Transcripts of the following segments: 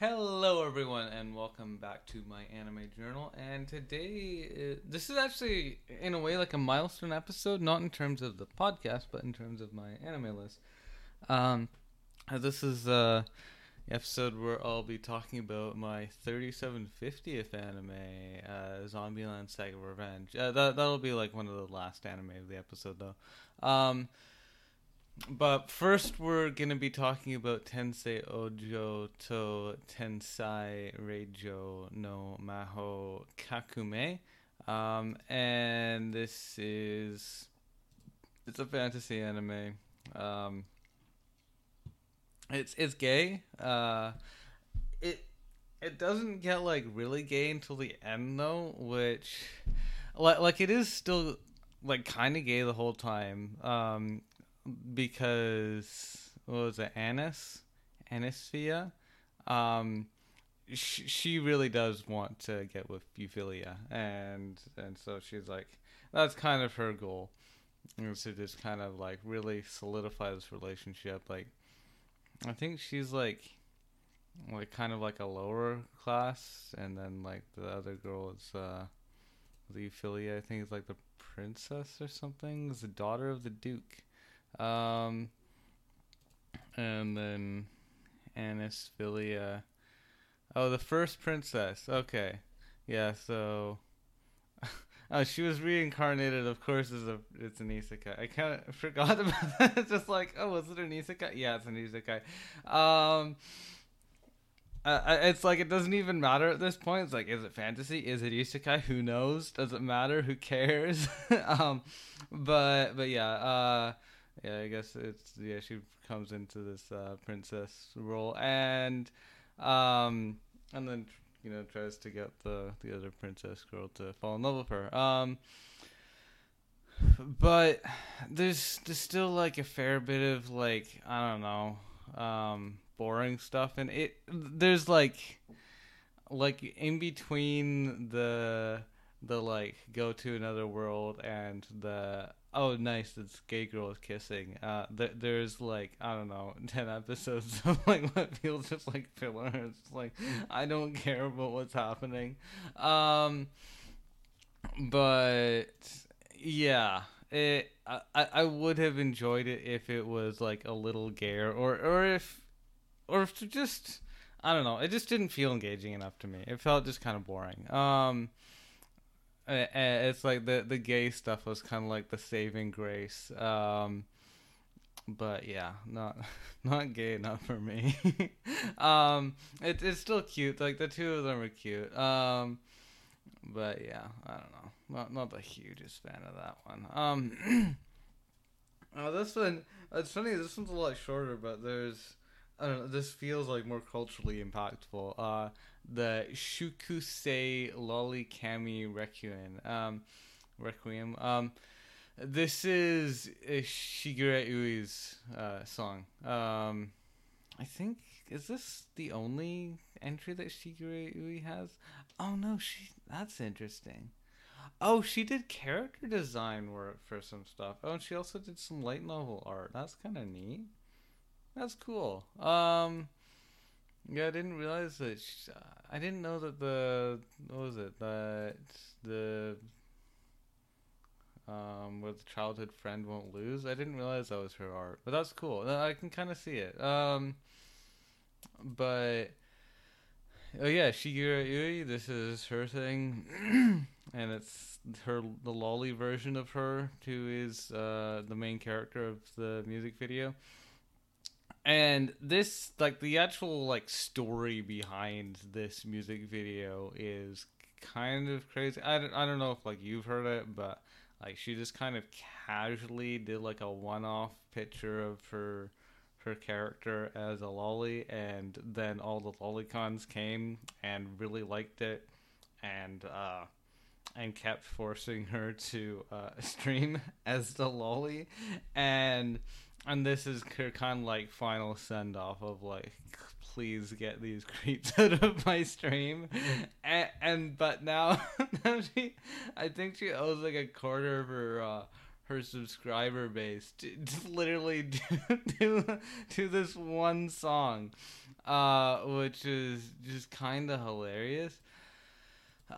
Hello, everyone, and welcome back to my anime journal. And today, this is actually, in a way, like a milestone episode, not in terms of the podcast, but in terms of my anime list. Um, this is uh, episode where I'll be talking about my 3750th anime, uh, Zombieland Saga Revenge. Uh, that that'll be like one of the last anime of the episode, though. Um, but first, we're gonna be talking about Tensei Ojo to Tensai Reijo no Maho Kakumei, um, and this is it's a fantasy anime. Um, it's it's gay. Uh, it it doesn't get like really gay until the end though, which like like it is still like kind of gay the whole time. Um, because what was it, Anis, Anisphia? Um, she, really does want to get with Euphyllia, and and so she's like, that's kind of her goal, is to just kind of like really solidify this relationship. Like, I think she's like, like kind of like a lower class, and then like the other girl is uh, Euphyllia. I think is like the princess or something. Is the daughter of the duke. Um, and then Anisphilia. Oh, the first princess. Okay. Yeah, so oh, she was reincarnated, of course, as a it's an isekai. I kind of forgot about that. It's just like, oh, was it an isekai? Yeah, it's an isekai. Um, uh, it's like it doesn't even matter at this point. It's like, is it fantasy? Is it isekai? Who knows? Does it matter? Who cares? um, but but yeah. Uh, yeah, I guess it's yeah. She comes into this uh, princess role, and um, and then you know tries to get the the other princess girl to fall in love with her. Um, but there's there's still like a fair bit of like I don't know, um, boring stuff, and it there's like like in between the the like go to another world and the oh nice this gay girl is kissing. Uh th- there's like i don't know 10 episodes of like what feels just like filler. It's like i don't care about what's happening. Um but yeah it I, I would have enjoyed it if it was like a little gayer or or if or if just i don't know it just didn't feel engaging enough to me. It felt just kind of boring. Um it's like the the gay stuff was kind of like the saving grace. Um, but yeah, not not gay enough for me. um, it, it's still cute. Like the two of them are cute. Um, but yeah, I don't know. Not not the hugest fan of that one. Um, oh, this one. It's funny. This one's a lot shorter, but there's. I don't know. This feels like more culturally impactful. Uh, the Shukusei Loli Kami Requiem. Um, Requiem. Um, this is Shigure Ui's uh, song. Um, I think is this the only entry that Shigure Ui has? Oh no, she. That's interesting. Oh, she did character design work for some stuff. Oh, and she also did some light novel art. That's kind of neat. That's cool. Um, yeah, I didn't realize that. She, I didn't know that the what was it that the um where the childhood friend won't lose. I didn't realize that was her art, but that's cool. I can kind of see it. Um, but oh yeah, Shigure Ui. This is her thing, and it's her the loli version of her who is uh, the main character of the music video and this like the actual like story behind this music video is kind of crazy. I don't, I don't know if like you've heard it but like she just kind of casually did like a one-off picture of her her character as a loli and then all the lolicons came and really liked it and uh and kept forcing her to uh, stream as the loli. And and this is her kind of like final send off of like please get these creeps out of my stream and, and but now, now she i think she owes like a quarter of her uh her subscriber base to, to literally do, do, this one song, uh, which is just kind of hilarious.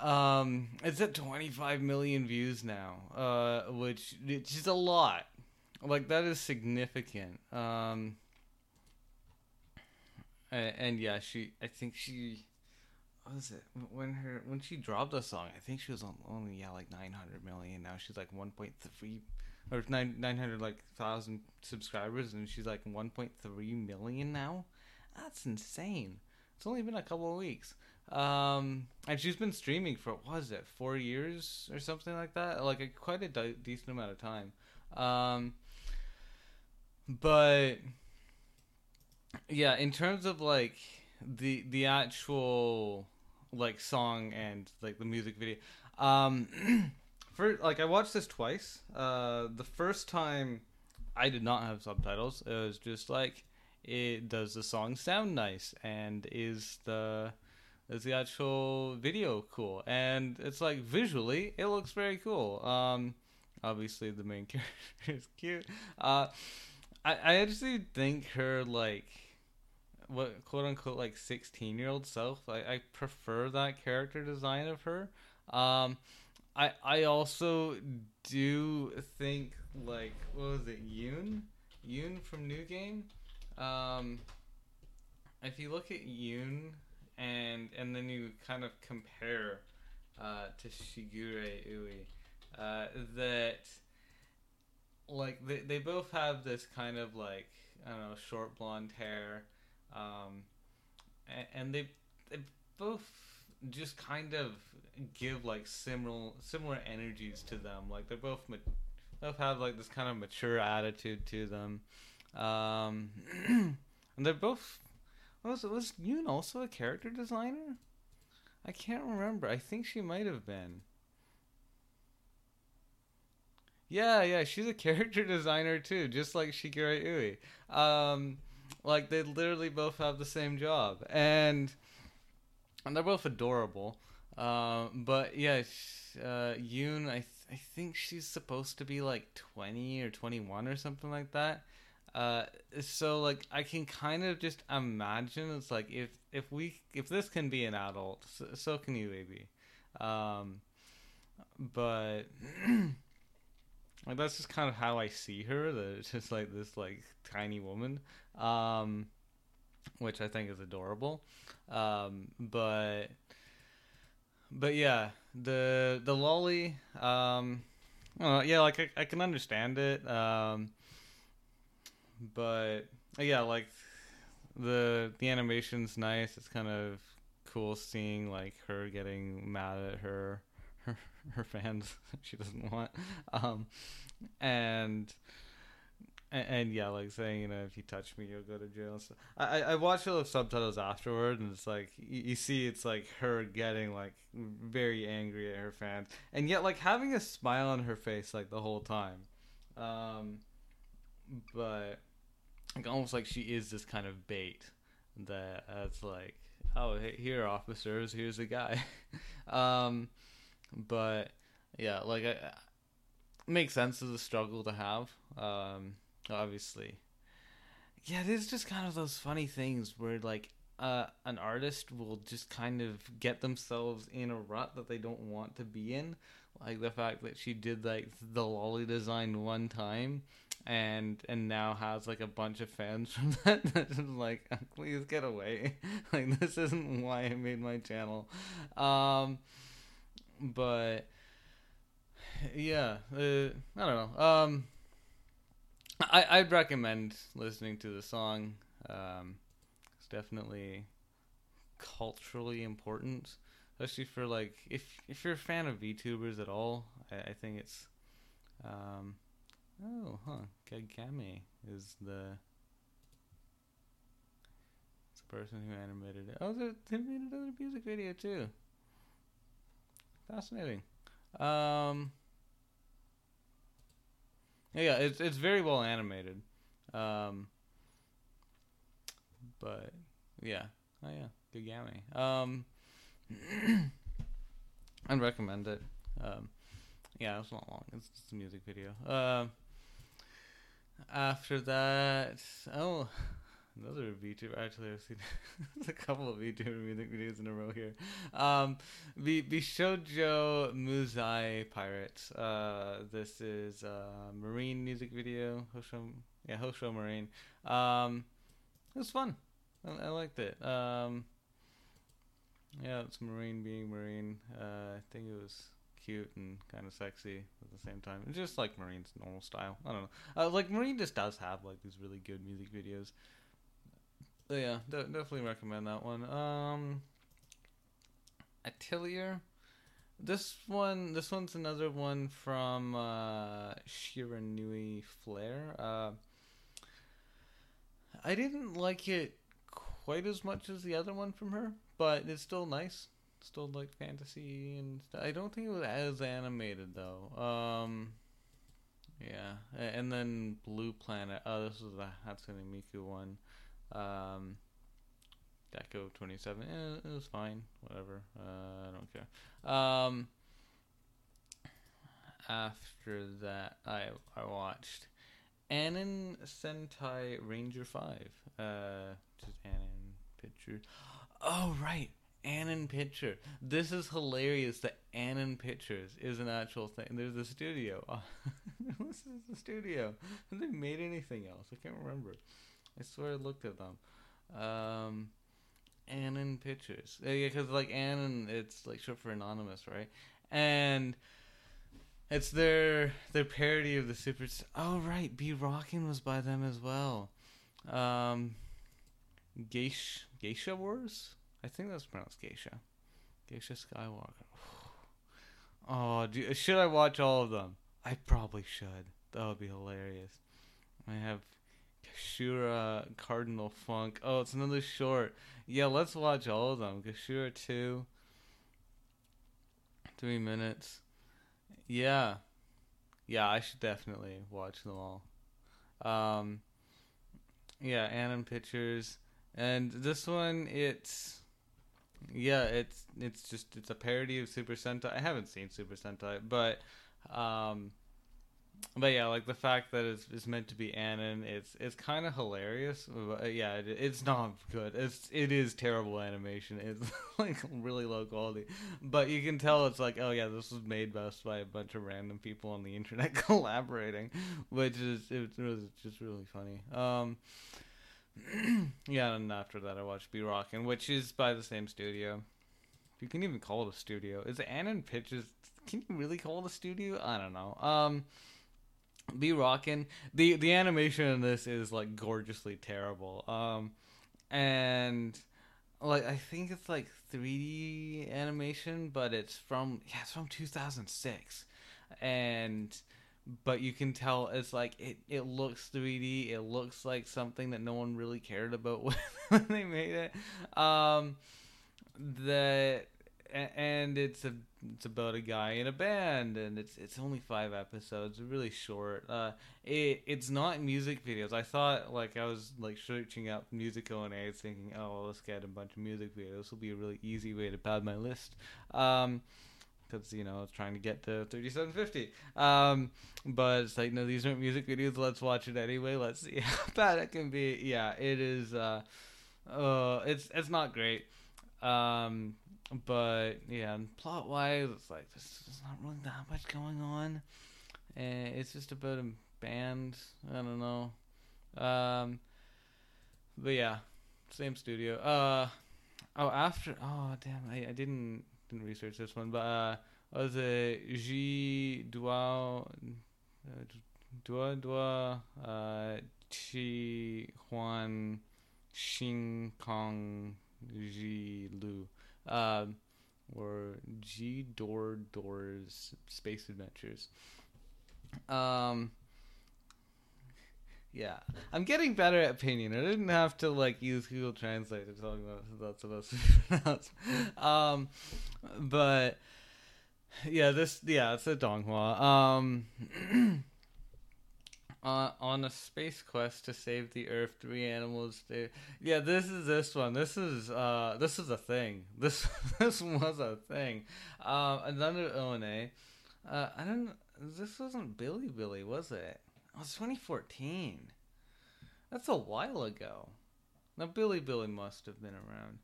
Um, it's at 25 million views now, uh, which which is a lot. Like that is significant. Um, and, and yeah, she. I think she. What was it when her when she dropped a song? I think she was on only yeah like 900 million. Now she's like 1.3 or nine 900 like thousand subscribers, and she's like 1.3 million now. That's insane. It's only been a couple of weeks. Um, and she's been streaming for what was it four years or something like that, like a, quite a de- decent amount of time. Um, but yeah, in terms of like the the actual like song and like the music video, um, for like I watched this twice. Uh, the first time I did not have subtitles. It was just like it does the song sound nice and is the is the actual video cool and it's like visually it looks very cool um obviously the main character is cute uh i i actually think her like what quote unquote like 16 year old self I, I prefer that character design of her. Um i i also do think like what was it yoon? Yoon from new game? Um if you look at yoon and and then you kind of compare uh, to Shigure Ui, uh, that like they they both have this kind of like I don't know short blonde hair, um, and, and they they both just kind of give like similar similar energies to them. Like they're both ma- both have like this kind of mature attitude to them, um, and they're both was was Yoon also a character designer? I can't remember. I think she might have been. Yeah, yeah, she's a character designer too, just like Shigure Ui. Um, like they literally both have the same job, and and they're both adorable. Uh, but yeah, uh, Yoon, I th- I think she's supposed to be like twenty or twenty one or something like that. Uh, so like I can kind of just imagine it's like if if we if this can be an adult, so, so can you, baby. Um, but like that's just kind of how I see her. That it's just like this like tiny woman, um, which I think is adorable. Um, but but yeah, the the loli, um, yeah, like I, I can understand it. Um but yeah, like the the animation's nice. It's kind of cool seeing like her getting mad at her her, fans she doesn't want, um, and, and. Yeah, like saying, you know, if you touch me, you'll go to jail. So I I watched all the subtitles afterward, and it's like you, see, it's like her getting like very angry at her fans, and yet like having a smile on her face like the whole time. Um, but like almost like she is this kind of bait that uh, it's like oh here officers here's a guy um but yeah like it makes sense as a struggle to have um obviously. Yeah it is just kind of those funny things where like uh, an artist will just kind of get themselves in a rut that they don't want to be in. Like the fact that she did like the loli design one time and and now has like a bunch of fans from that that's like please get away. Like this isn't why i made my channel. Um but yeah uh, i don't know um i i'd recommend listening to the song um it's definitely culturally important especially for like if if you're a fan of VTubers at all i, I think it's um Oh, huh. Kagame is the the person who animated it. Oh, they made another music video too. Fascinating. Um, yeah, it's it's very well animated. Um, but yeah, oh yeah, Kagame. Um, I'd recommend it. Um, yeah, it's not long. It's just a music video. Um, after that, oh, another VTuber. Actually, I've seen a couple of VTuber music videos in a row here. Um, the Bishojo Muzai Pirates. Uh, this is a marine music video. Hosho, yeah, Hosho Marine. Um, it was fun. I, I liked it. Um, yeah, it's marine being marine. Uh, I think it was cute and kind of sexy at the same time. It's just like Marine's normal style. I don't know. Uh, like Marine just does have like these really good music videos. Yeah, de- definitely recommend that one. Um, Atelier. This one, this one's another one from uh, Shiranui Flare. Uh, I didn't like it quite as much as the other one from her, but it's still nice still like fantasy and stuff. I don't think it was as animated though. Um, yeah, and then Blue Planet. Oh, this was the Hatsune Miku one. Um, twenty seven. Eh, it was fine. Whatever. Uh, I don't care. Um, after that, I I watched Anin Sentai Ranger Five. Uh, just Anin picture. Oh right, Anon Picture. This is hilarious that Anon Pictures is an actual thing. There's a studio. this is the studio. Have they made anything else? I can't remember. I swear I looked at them. Um, Anon Pictures. Yeah, because like Anon, it's like short for anonymous, right? And it's their their parody of the Super. Oh right, Be Rockin' was by them as well. Um, Geisha Geisha Wars. I think that's pronounced Geisha. Geisha Skywalker. Oh, do, should I watch all of them? I probably should. That would be hilarious. I have Kashura Cardinal Funk. Oh, it's another short. Yeah, let's watch all of them. Kashura 2. Three minutes. Yeah. Yeah, I should definitely watch them all. Um, yeah, Anon Pictures. And this one, it's yeah, it's it's just it's a parody of Super Sentai. I haven't seen Super Sentai, but um, but yeah, like the fact that it's, it's meant to be Anon, it's it's kind of hilarious. But uh, yeah, it, it's not good. It's it is terrible animation. It's like really low quality, but you can tell it's like oh yeah, this was made best by a bunch of random people on the internet collaborating, which is it was just really funny. Um, yeah, and after that I watched B Rockin', which is by the same studio. You can even call it a studio. Is Anon Pictures? Can you really call it a studio? I don't know. Um, B rocking. The the animation in this is like gorgeously terrible. Um, and like I think it's like 3D animation, but it's from yeah, it's from 2006, and but you can tell it's like it, it looks 3D. It looks like something that no one really cared about when they made it. Um, that and it's a it's about a guy in a band and it's it's only five episodes really short uh it it's not music videos i thought like i was like searching up music ONAs thinking oh well, let's get a bunch of music videos will be a really easy way to pad my list um because you know I was trying to get to 3750. Um, but it's like no, these aren't music videos. Let's watch it anyway. Let's see how bad it can be. Yeah, it is. Uh, uh, it's it's not great. Um, but yeah, plot wise, it's like there's not really that much going on, and it's just about a band. I don't know. Um, but yeah, same studio. Uh, oh after oh damn, I, I didn't didn't research this one, but uh, was it Ji Dua Dua Dua uh, Chi Huan Xing Kong Ji Lu, um, or G Door Doors Space Adventures. Um, yeah, I'm getting better at painting. I didn't have to like use Google Translate to tell me what that's supposed to pronounce. Um, but yeah, this yeah, it's a Donghua. Um, uh, on a space quest to save the Earth, three animals. They, yeah, this is this one. This is uh, this is a thing. This this was a thing. Um, another ONA. Uh, I don't. This wasn't Bilibili, was it? It was 2014. That's a while ago. Now Bilibili must have been around.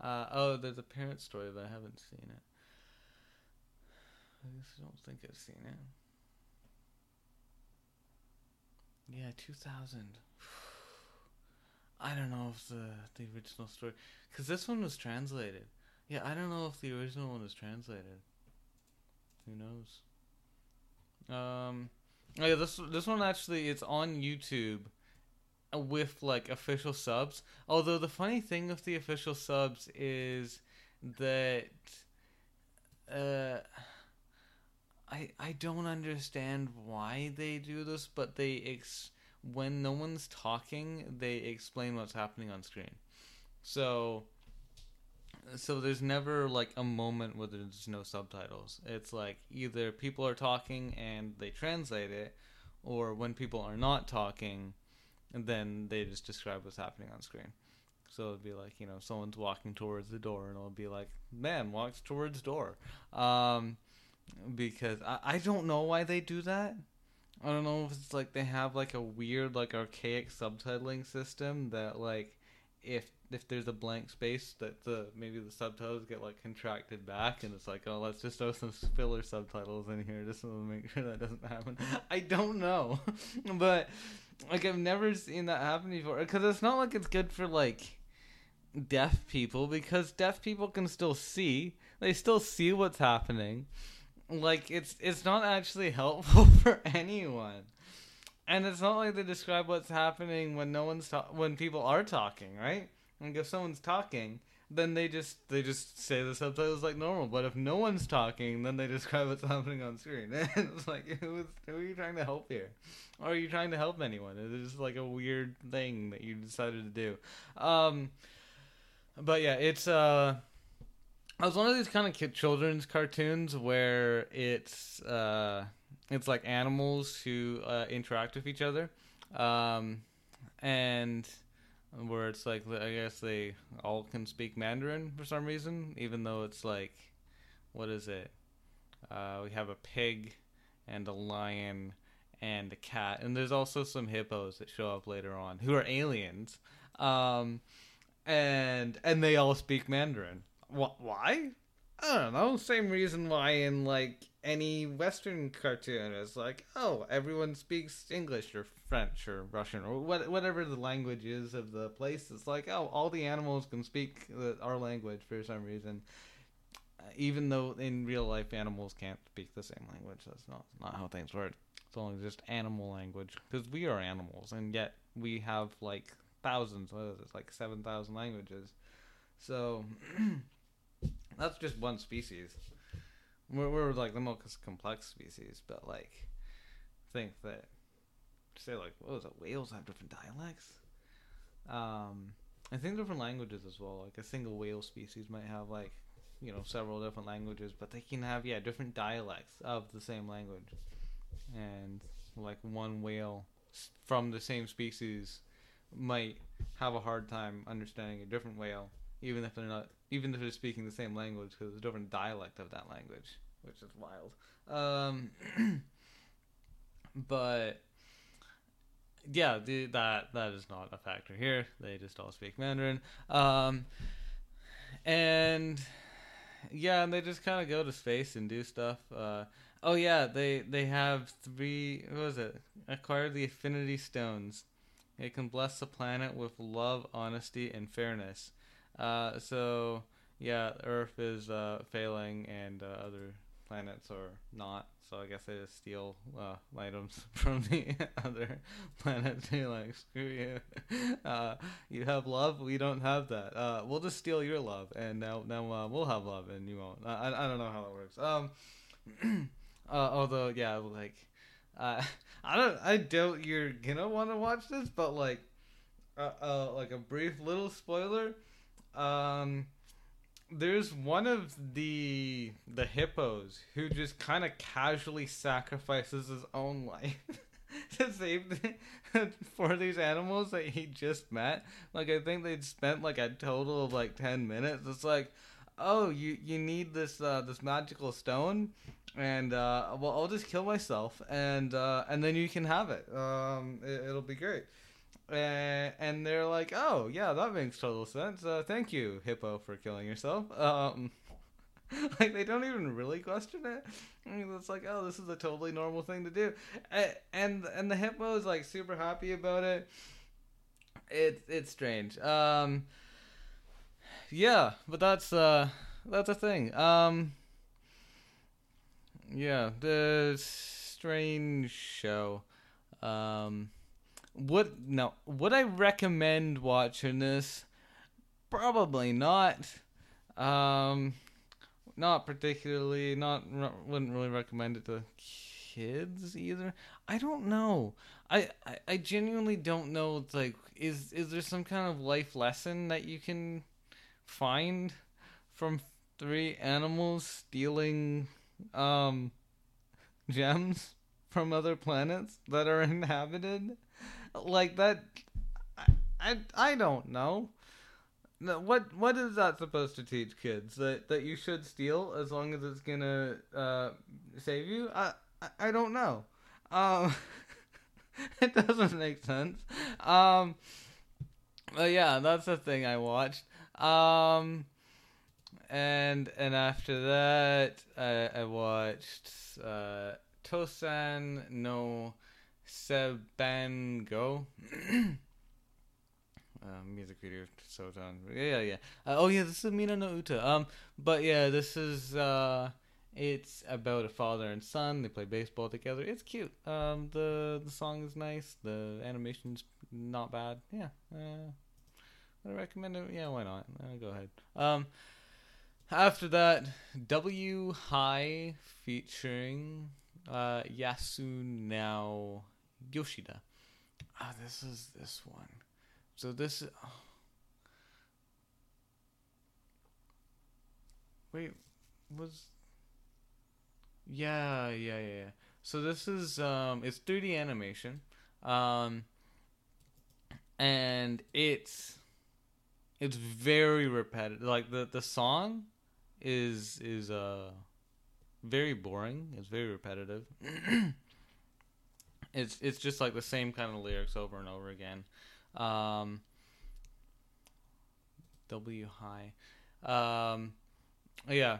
Uh, oh, there's a parent story, but I haven't seen it. I I don't think I've seen it. Yeah, 2000. I don't know if the the original story, because this one was translated. Yeah, I don't know if the original one was translated. Who knows? Um, oh yeah, this this one actually it's on YouTube with like official subs. Although the funny thing with the official subs is that uh I I don't understand why they do this, but they ex when no one's talking, they explain what's happening on screen. So so there's never like a moment where there's no subtitles. It's like either people are talking and they translate it, or when people are not talking, then they just describe what's happening on screen. So it'd be like you know someone's walking towards the door, and it'll be like man walks towards door, um, because I I don't know why they do that. I don't know if it's like they have like a weird like archaic subtitling system that like if if there's a blank space that the maybe the subtitles get like contracted back and it's like oh let's just throw some filler subtitles in here just to make sure that doesn't happen. I don't know. But like i've never seen that happen before because it's not like it's good for like deaf people because deaf people can still see. They still see what's happening like it's it's not actually helpful for anyone and it's not like they describe what's happening when no one's ta- when people are talking, right? Like if someone's talking, then they just they just say the subtitles like normal. But if no one's talking, then they describe what's happening on screen. And it's like who is who are you trying to help here? Or are you trying to help anyone? It's just like a weird thing that you decided to do. Um, but yeah, it's uh. I was one of these kind of children's cartoons where it's uh, it's like animals who uh, interact with each other, um, and where it's like I guess they all can speak Mandarin for some reason, even though it's like, what is it? Uh, we have a pig and a lion and a cat, and there's also some hippos that show up later on who are aliens, um, and and they all speak Mandarin. Wh- why? I don't know. Same reason why in like any Western cartoon is like, oh, everyone speaks English or French or Russian or what, whatever the language is of the place. It's like, oh, all the animals can speak the, our language for some reason, even though in real life animals can't speak the same language. That's not not how things work. It's only just animal language because we are animals, and yet we have like thousands. What is it? Like seven thousand languages. So. That's just one species. We're, we're like the most complex species, but like, think that say like what was it? Whales have different dialects. Um, I think different languages as well. Like a single whale species might have like you know several different languages, but they can have yeah different dialects of the same language, and like one whale from the same species might have a hard time understanding a different whale, even if they're not even if they're speaking the same language because it's a different dialect of that language, which is wild. Um, but yeah, the, that that is not a factor here. They just all speak Mandarin, um, and yeah, and they just kind of go to space and do stuff. Uh, oh yeah, they they have three. What was it? Acquire the Affinity Stones. It can bless the planet with love, honesty, and fairness. Uh, so yeah, Earth is uh, failing, and uh, other planets are not. So I guess they just steal uh, items from the other planets. You're like, screw you. Uh, you have love, we don't have that. Uh, we'll just steal your love, and now now uh, we'll have love, and you won't. I I don't know how that works. Um, although yeah, like. Uh, I don't. I doubt you're gonna want to watch this, but like, uh, uh, like a brief little spoiler. Um, there's one of the the hippos who just kind of casually sacrifices his own life to save the, for these animals that he just met. Like I think they'd spent like a total of like ten minutes. It's like, oh, you you need this uh, this magical stone, and uh, well, I'll just kill myself, and uh, and then you can have it. Um, it, it'll be great. And, and they're like, oh yeah, that makes total sense. Uh, thank you, hippo, for killing yourself. Um, like they don't even really question it. It's like, oh, this is a totally normal thing to do, and and the hippo is like super happy about it. It's it's strange. Um, yeah, but that's uh that's a thing. Um, yeah, the strange show. Um, would no, would I recommend watching this? Probably not. Um, not particularly. Not wouldn't really recommend it to kids either. I don't know. I, I I genuinely don't know. Like is is there some kind of life lesson that you can find from three animals stealing um gems from other planets that are inhabited? Like that I, I I don't know. What what is that supposed to teach kids that that you should steal as long as it's gonna uh, save you? I I, don't know. Um, it doesn't make sense. Um, but yeah, that's the thing I watched. Um, and and after that, I I watched uh, Tosan no Sebango. uh, music video so done. Yeah, yeah. Uh, oh yeah, this is Minna no Uta. Um, but yeah, this is uh, it's about a father and son. They play baseball together. It's cute. Um, the the song is nice. The animation's not bad. Yeah. Uh, I recommend it. Yeah, why not? Uh, go ahead. Um, after that, W High featuring uh Yasunao Yoshida. Ah, oh, this is this one. So this is. Oh. Wait, was. Yeah, yeah, yeah. So this is um, it's 3D animation, um, and it's it's very repetitive. Like the the song is is uh very boring. It's very repetitive. it's it's just like the same kind of lyrics over and over again. Um, w high. Um, yeah,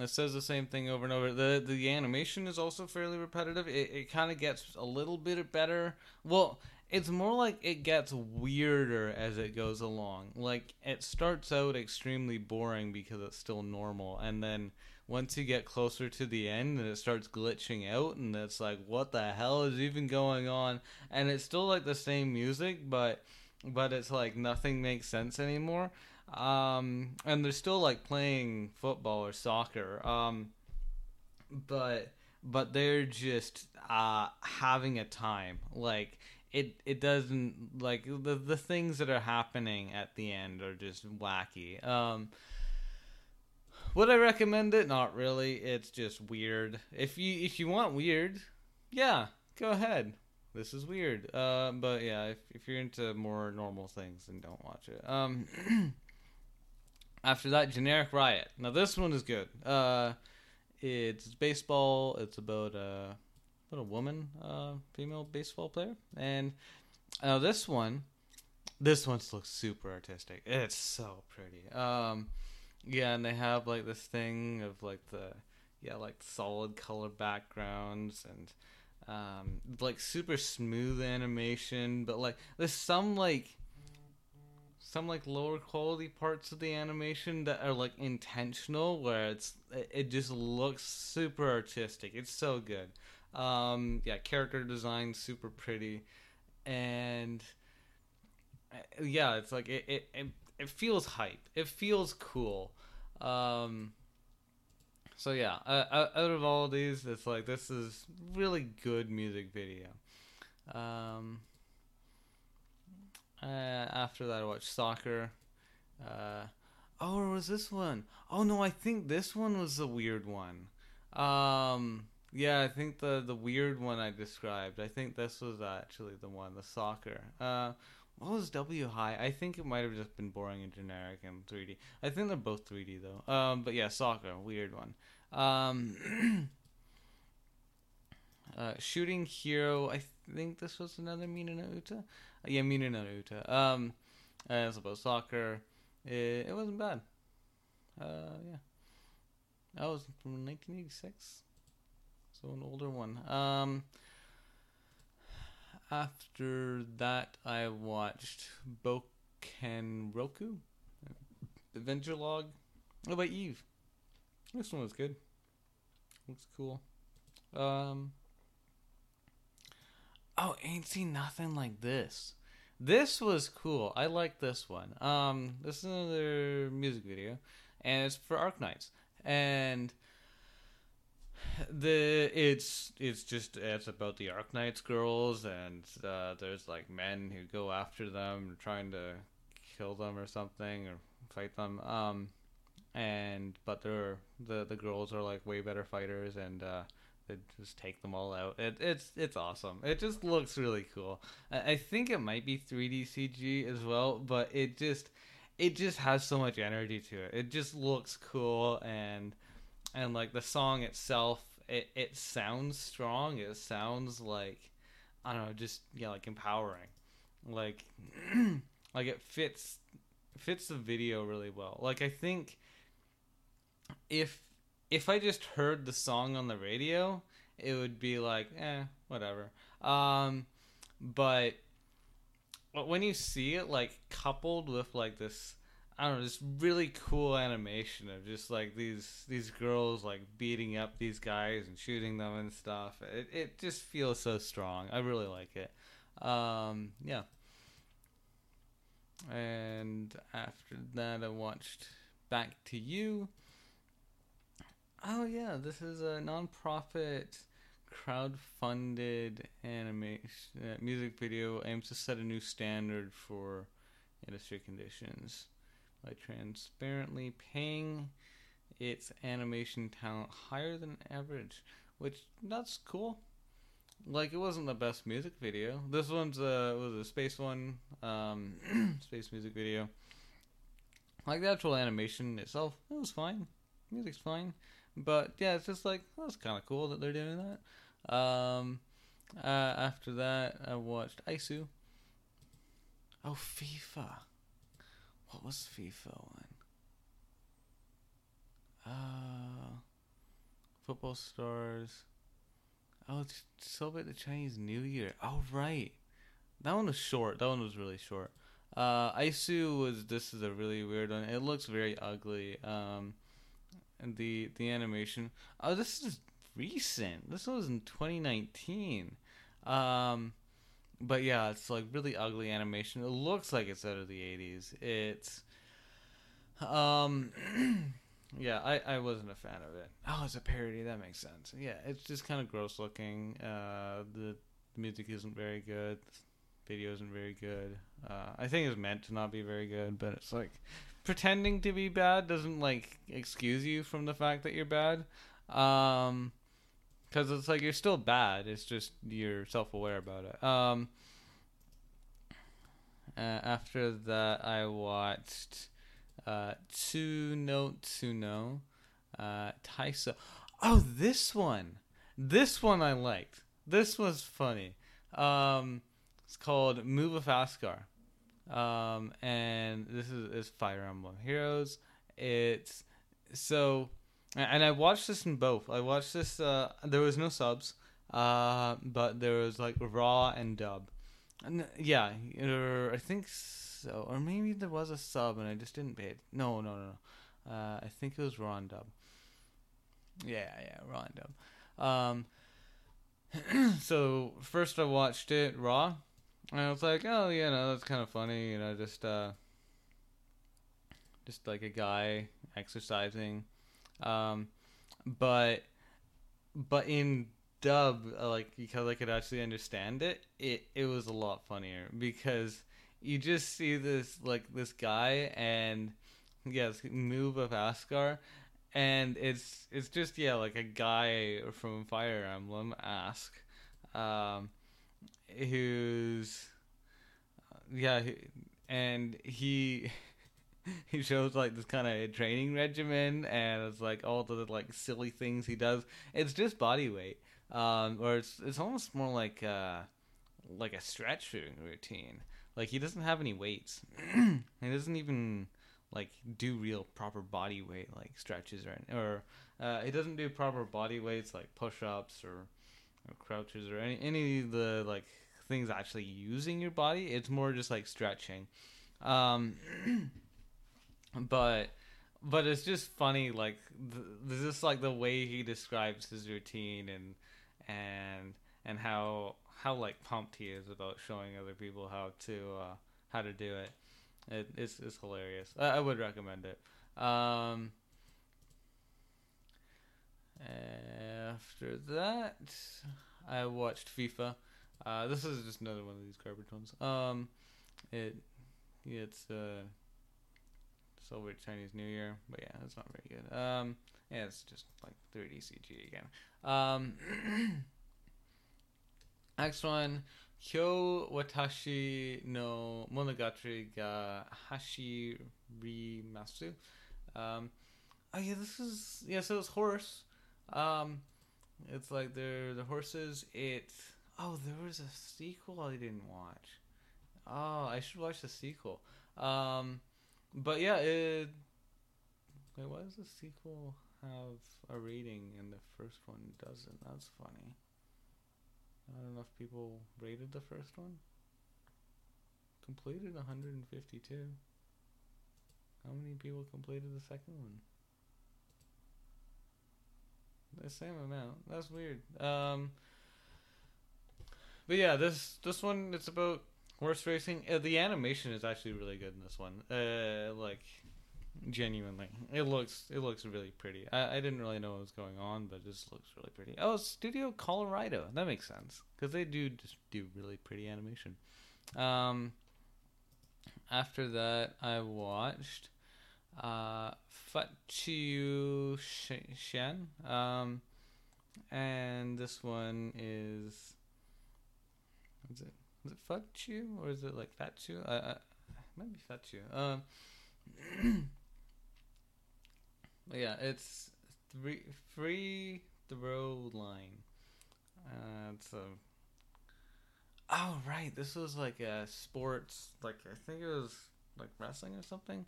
it says the same thing over and over. the The animation is also fairly repetitive. It it kind of gets a little bit better. Well, it's more like it gets weirder as it goes along. Like it starts out extremely boring because it's still normal, and then once you get closer to the end and it starts glitching out and it's like what the hell is even going on? And it's still like the same music but but it's like nothing makes sense anymore. Um and they're still like playing football or soccer um but but they're just uh having a time. Like it it doesn't like the the things that are happening at the end are just wacky. Um would I recommend it? Not really. It's just weird. If you if you want weird, yeah, go ahead. This is weird. Uh, but yeah, if if you're into more normal things, then don't watch it. Um, after that, generic riot. Now this one is good. Uh, it's baseball. It's about a about a woman, uh, female baseball player, and now this one, this one looks super artistic. It's so pretty. Um yeah, and they have like this thing of like the yeah, like solid color backgrounds and um like super smooth animation, but like there's some like some like lower quality parts of the animation that are like intentional where it's it just looks super artistic. It's so good. Um yeah, character design super pretty and uh, yeah, it's like it, it, it it feels hype. It feels cool. Um, so yeah, uh, out of all of these, it's like this is really good music video. Um, uh, after that, I watched soccer. Uh, oh, or was this one? Oh no, I think this one was the weird one. Um, yeah, I think the the weird one I described. I think this was actually the one, the soccer. Uh, what was W High? I think it might have just been boring and generic and 3D. I think they're both 3D though. Um, but yeah, soccer, weird one. Um, uh, shooting hero. I think this was another Minna no Uta. Uh, yeah, Minna no Uta. Um, it's about soccer. It, it wasn't bad. Uh, yeah. That was from 1986. So an older one. Um, after that, I watched Boken Roku, Adventure Log. What about Eve? This one was good. Looks cool. Um. Oh, ain't seen nothing like this. This was cool. I like this one. Um, this is another music video, and it's for Arknights, and the it's it's just it's about the Arknights girls, and uh, there's like men who go after them, trying to kill them or something or fight them. Um, and but they're the the girls are like way better fighters, and uh, they just take them all out. It, it's it's awesome. It just looks really cool. I, I think it might be 3D CG as well, but it just it just has so much energy to it. It just looks cool and and like the song itself, it it sounds strong. It sounds like I don't know, just yeah, like empowering. Like like it fits fits the video really well. Like I think if if I just heard the song on the radio, it would be like, eh, whatever. Um, but when you see it like coupled with like this I don't know, this really cool animation of just like these these girls like beating up these guys and shooting them and stuff. It it just feels so strong. I really like it. Um, yeah. And after that, I watched Back to You. Oh yeah, this is a non-profit crowd-funded animation uh, music video aims to set a new standard for industry conditions by transparently paying its animation talent higher than average, which that's cool. Like it wasn't the best music video. This one's a was a space one, um, space music video. Like the actual animation itself, it was fine. Music's fine, but yeah, it's just like that's kind of cool that they're doing that. Um, uh, after that, I watched Aisu. Oh, FIFA. What was FIFA one? Uh, football stars. Oh, celebrate the Chinese New Year. Oh, right. That one was short. That one was really short. Uh, Aisu was. This is a really weird one. It looks very ugly. Um, and the the animation. Oh, this is recent. This was in 2019. Um, but yeah, it's like really ugly animation. It looks like it's out of the 80s. It's um yeah, I I wasn't a fan of it. Oh, it's a parody. That makes sense. Yeah, it's just kind of gross looking. Uh the, music isn't very good. The video isn't very good. Uh I think it's meant to not be very good, but it's like pretending to be bad doesn't like excuse you from the fact that you're bad. Um because it's like you're still bad. It's just you're self aware about it. Um, uh, after that, I watched uh, Tsuno Tsuno, uh, Taisa. Oh, this one, this one I liked. This was funny. Um, it's called Move of Askar. Um, and this is, is Fire Emblem Heroes. It's so and I watched this in both. I watched this. Uh, there was no subs, uh, but there was like raw and dub. And yeah, or I think so, or maybe there was a sub and I just didn't pay it. No, no, no, no. Uh, I think it was raw and dub. Yeah, yeah, raw and dub. Um, so first I watched it raw, and I was like, oh, yeah, no, that's kind of funny, you know, just uh, just like a guy exercising um, but but in dub, uh, like because I could actually understand it, it it was a lot funnier because you just see this like this guy and yes, move of Askar, and it's it's just yeah like a guy from Fire Emblem Ask, um, who's yeah, he, and he he shows like this kind of training regimen, and it's like all the like silly things he does. It's just body weight, um, or it's it's almost more like uh, like a stretching routine. Like he doesn't have any weights. he doesn't even like do real proper body weight like stretches or or uh, he doesn't do proper body weights like push ups or, or crouches or any any of the like things actually using your body. It's more just like stretching. Um, but but it's just funny like th- just like the way he describes his routine and and and how how like pumped he is about showing other people how to uh, how to do it. it it's it's hilarious. I, I would recommend it. Um, after that, I watched FIFA. Uh, this is just another one of these garbage ones. Um, it it's uh celebrate Chinese New Year, but yeah, it's not very good. Um, yeah, it's just like 3D CG again. Um, next one, Kyo Watashi no Monogatari ga Hashirimasu. Um, oh yeah, this is yeah. So it's horse. Um, it's like they're the horses. It oh, there was a sequel I didn't watch. Oh, I should watch the sequel. Um, but yeah, it. Wait, why does the sequel have a rating and the first one doesn't? That's funny. I don't know if people rated the first one. Completed 152. How many people completed the second one? The same amount. That's weird. Um, but yeah, this this one it's about horse racing. Uh, the animation is actually really good in this one. Uh, like genuinely, it looks it looks really pretty. I, I didn't really know what was going on, but it just looks really pretty. Oh, Studio Colorido. That makes sense because they do just do really pretty animation. Um, after that, I watched uh, Fachiu Shen. Um, and this one is. What's it? Is it Fachu or is it like Fatchu? Uh, uh, it might be Fatchu. Um, yeah, it's three free throw line. Uh, it's a. Oh right, this was like a sports, like I think it was like wrestling or something,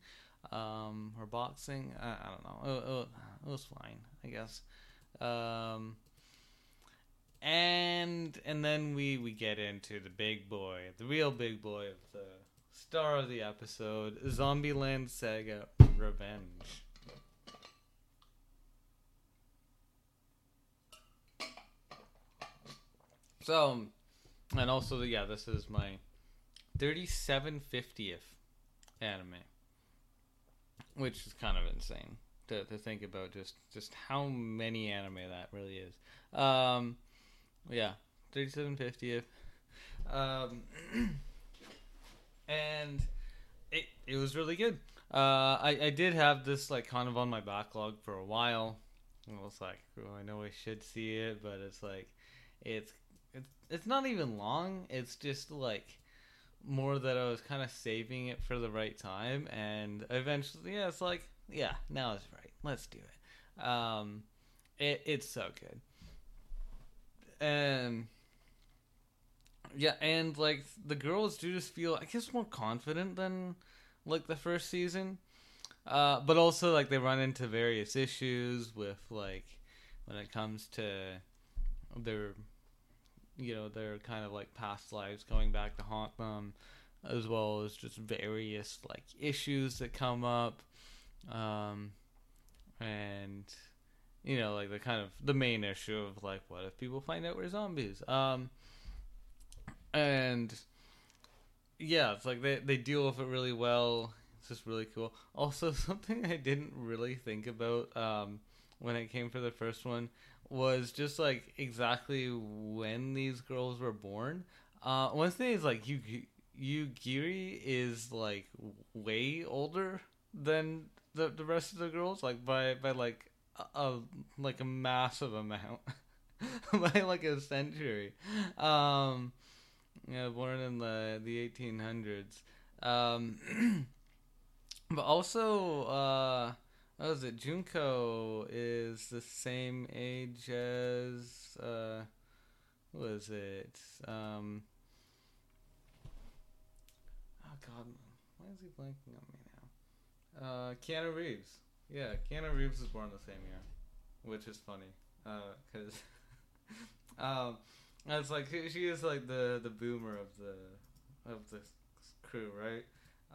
um, or boxing. I, I don't know. It, it, it was fine, I guess. Um, and and then we we get into the big boy, the real big boy of the star of the episode, Zombieland Saga Revenge. So, and also yeah, this is my 3750th anime, which is kind of insane to, to think about just just how many anime that really is. Um, yeah, thirty seven fiftieth. Um, and it it was really good. Uh, I I did have this like kind of on my backlog for a while. I was like, oh, I know I should see it, but it's like, it's it's it's not even long. It's just like more that I was kind of saving it for the right time, and eventually, yeah, it's like, yeah, now is right. Let's do it. Um, it it's so good and yeah, and like the girls do just feel, I guess, more confident than like the first season. Uh, but also like they run into various issues with like when it comes to their you know their kind of like past lives going back to haunt them as well as just various like issues that come up um and you know, like the kind of the main issue of like, what if people find out we're zombies? Um, and yeah, it's like they they deal with it really well. It's just really cool. Also, something I didn't really think about um, when it came for the first one was just like exactly when these girls were born. Uh, one thing is like you Yugiri is like way older than the the rest of the girls, like by by like a like a massive amount by like a century. Um Yeah, born in the the 1800s. Um, but also, uh, what was it? Junko is the same age as uh, who was it? Um, oh God, why is he blanking on me now? Uh, Keanu Reeves. Yeah, Keanu Reeves was born the same year, which is funny, because um, it's like she is like the the boomer of the of the crew, right?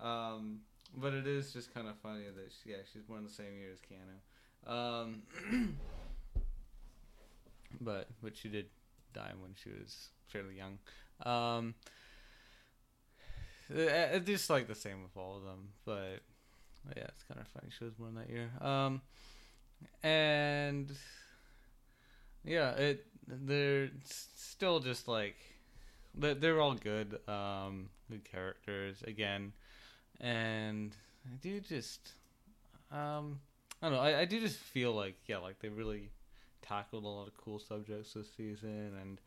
Um, but it is just kind of funny that she, yeah she's born the same year as Keanu. Um, but but she did die when she was fairly young. Um, I, I just like the same with all of them, but yeah, it's kind of funny. She was born that year. Um, and yeah, it they're still just like they're, they're all good, um, good characters again, and I do just um, I don't know. I, I do just feel like yeah, like they really tackled a lot of cool subjects this season and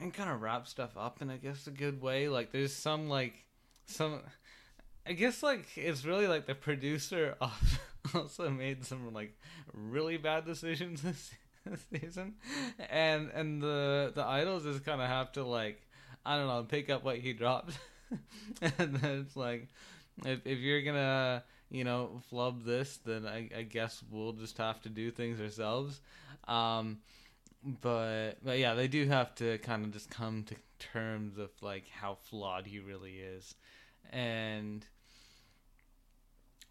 and kind of wrap stuff up in I guess a good way. Like there's some like some I guess like it's really like the producer also made some like really bad decisions this, season, and and the the idols just kind of have to like I don't know pick up what he dropped, and then it's like if if you're gonna you know flub this, then I, I guess we'll just have to do things ourselves. Um, but but yeah, they do have to kind of just come to terms of like how flawed he really is, and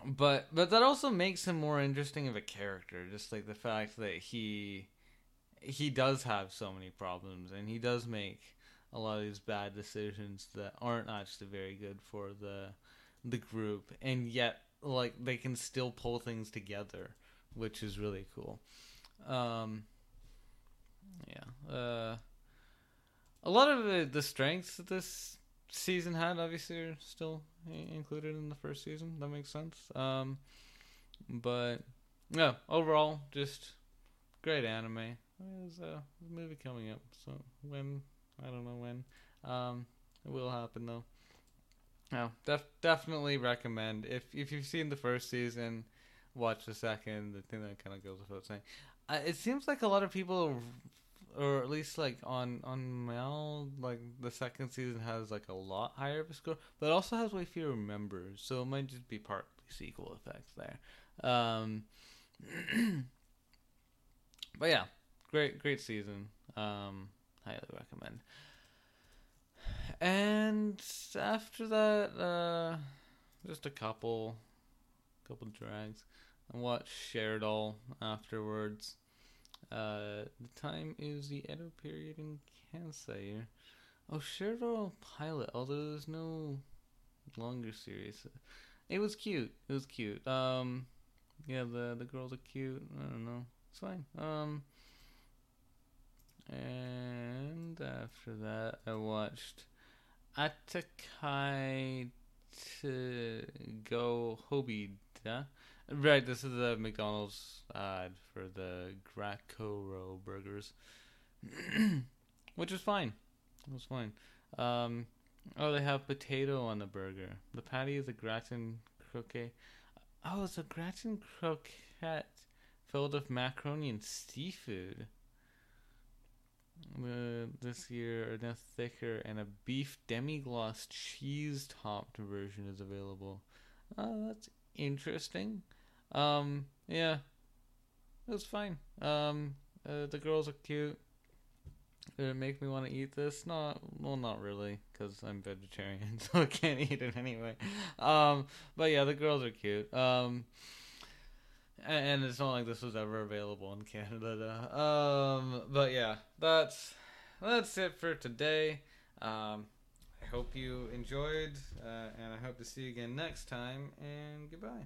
but but that also makes him more interesting of a character just like the fact that he he does have so many problems and he does make a lot of these bad decisions that aren't actually very good for the the group and yet like they can still pull things together which is really cool. Um yeah uh a lot of the, the strengths that this season had obviously are still included in the first season. That makes sense. Um, but yeah, overall, just great anime. There's a movie coming up, so when I don't know when. Um, it will happen though. No, def- definitely recommend if if you've seen the first season, watch the second. I think that kind of goes without saying. Uh, it seems like a lot of people or at least like on on MAL, like the second season has like a lot higher of a score, but also has way fewer members, so it might just be partly sequel effects there. Um, but yeah, great great season. Um, highly recommend. And after that, uh, just a couple, couple drags. I watched Shared All afterwards. Uh, the time is the Edo period in Kansai. Oh, Sheridan Pilot, although there's no longer series. It was cute. It was cute. Um, yeah, the the girls are cute. I don't know. It's fine. Um, and after that, I watched Atakai to Go Hobida. Right, this is a McDonald's ad for the Grakuro burgers, which is fine. It was fine. Um, oh, they have potato on the burger. The patty is a gratin croquette. Oh, it's a gratin croquette filled with macaroni and seafood. Uh, this year, a thicker and a beef demi-gloss cheese-topped version is available. Oh, that's interesting. Um, yeah, it was fine. Um, uh, the girls are cute. Did it make me want to eat this? Not well, not really, because I'm vegetarian, so I can't eat it anyway. Um, but yeah, the girls are cute. Um, and, and it's not like this was ever available in Canada. Um, but yeah, that's that's it for today. Um, hope you enjoyed, uh, and I hope to see you again next time. And goodbye.